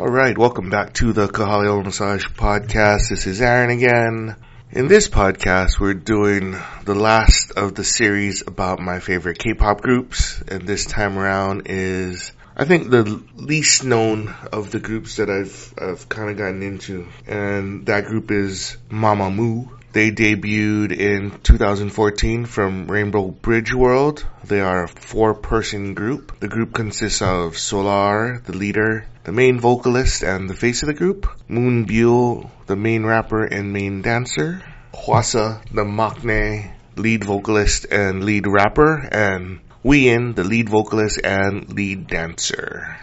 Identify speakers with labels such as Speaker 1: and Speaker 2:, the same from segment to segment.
Speaker 1: All right, welcome back to the Kahaliola Massage Podcast. This is Aaron again. In this podcast, we're doing the last of the series about my favorite K-pop groups, and this time around is, I think, the least known of the groups that I've I've kind of gotten into, and that group is Mamamoo. They debuted in 2014 from Rainbow Bridge World. They are a four-person group. The group consists of Solar, the leader, the main vocalist and the face of the group, Moonbyul, the main rapper and main dancer, Hwasa, the maknae, lead vocalist and lead rapper, and Wheein, the lead vocalist and lead dancer.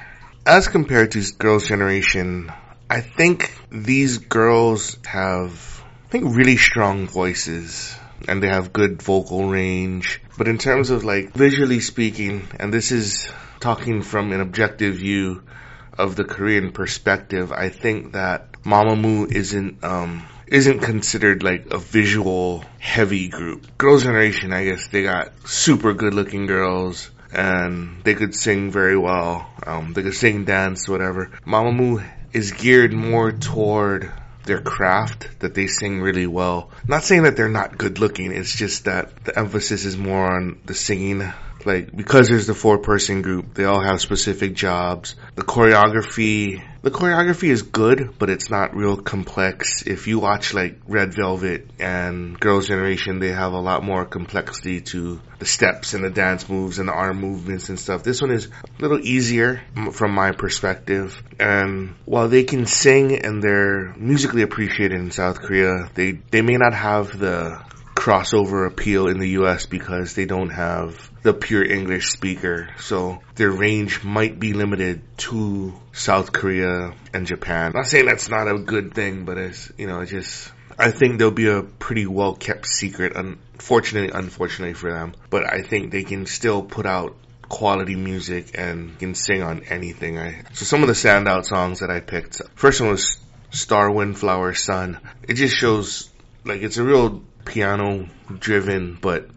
Speaker 1: As compared to Girls' Generation, I think these girls have I think really strong voices and they have good vocal range. But in terms of like visually speaking, and this is talking from an objective view of the Korean perspective, I think that Mamamoo isn't um isn't considered like a visual heavy group. Girls' Generation, I guess they got super good looking girls and they could sing very well. Um, they could sing, dance, whatever. Mamamoo is geared more toward their craft that they sing really well. Not saying that they're not good looking, it's just that the emphasis is more on the singing. Like, because there's the four person group, they all have specific jobs. The choreography, the choreography is good, but it's not real complex. If you watch like Red Velvet and Girls' Generation, they have a lot more complexity to the steps and the dance moves and the arm movements and stuff. This one is a little easier from my perspective. And while they can sing and they're musically appreciated in South Korea, they, they may not have the crossover appeal in the US because they don't have the pure English speaker. So their range might be limited to South Korea and Japan. I'm Not saying that's not a good thing, but it's, you know, it's just, I think they'll be a pretty well kept secret, unfortunately, unfortunately for them. But I think they can still put out quality music and can sing on anything. I, so some of the standout songs that I picked, first one was Star Windflower Sun. It just shows, like, it's a real piano driven, but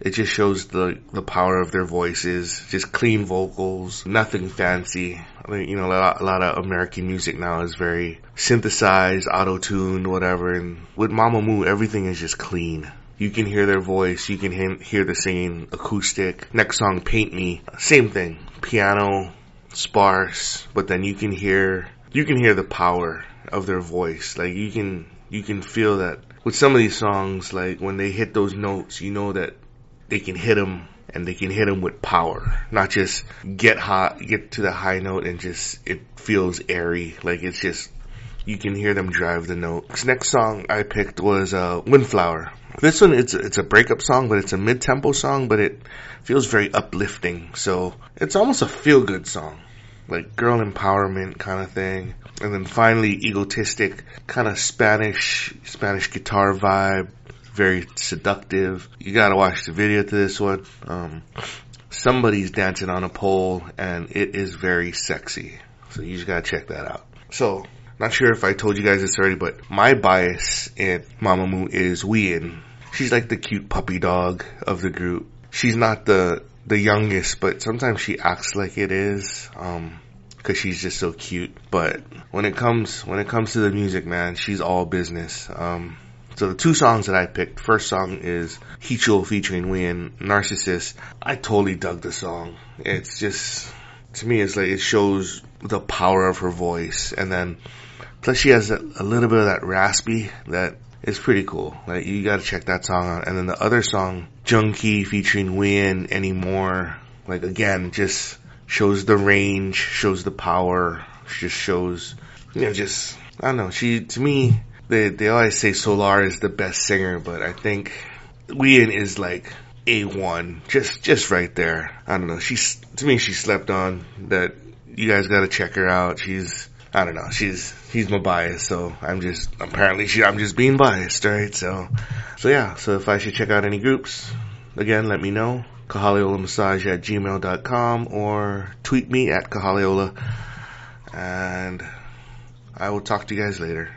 Speaker 1: it just shows the the power of their voices. Just clean vocals, nothing fancy. I mean, you know, a lot, a lot of American music now is very synthesized, auto tuned, whatever. And with Mamamoo, everything is just clean. You can hear their voice. You can hear the singing acoustic. Next song, Paint Me. Same thing. Piano, sparse, but then you can hear, you can hear the power of their voice. Like you can, you can feel that with some of these songs, like when they hit those notes, you know that they can hit them and they can hit them with power, not just get hot, get to the high note and just it feels airy. Like it's just you can hear them drive the note. This next song I picked was uh, Windflower. This one it's it's a breakup song, but it's a mid tempo song, but it feels very uplifting. So it's almost a feel good song, like girl empowerment kind of thing. And then finally, egotistic, kind of Spanish, Spanish guitar vibe, very seductive. You gotta watch the video to this one. Um, somebody's dancing on a pole and it is very sexy. So you just gotta check that out. So, not sure if I told you guys this already, but my bias in Mamamoo is Wheein. She's like the cute puppy dog of the group. She's not the, the youngest, but sometimes she acts like it is. Um, cause she's just so cute. But when it comes, when it comes to the music, man, she's all business. Um, so the two songs that I picked, first song is Heechul featuring Wheein, Narcissist. I totally dug the song. It's just, to me, it's like, it shows the power of her voice. And then, plus she has a, a little bit of that raspy that is pretty cool. Like, you gotta check that song out. And then the other song, Junkie featuring Wheein Anymore. Like, again, just shows the range, shows the power, just shows, you know, just, I don't know, she, to me, they, they always say Solar is the best singer, but I think Wheein is like A1, just, just right there. I don't know, she's, to me, she slept on that you guys gotta check her out. She's, I don't know, she's, he's my bias, so I'm just, apparently she, I'm just being biased, right? So, so yeah, so if I should check out any groups, again, let me know. Kahaliola at gmail.com or tweet me at Kahaliola. And I will talk to you guys later.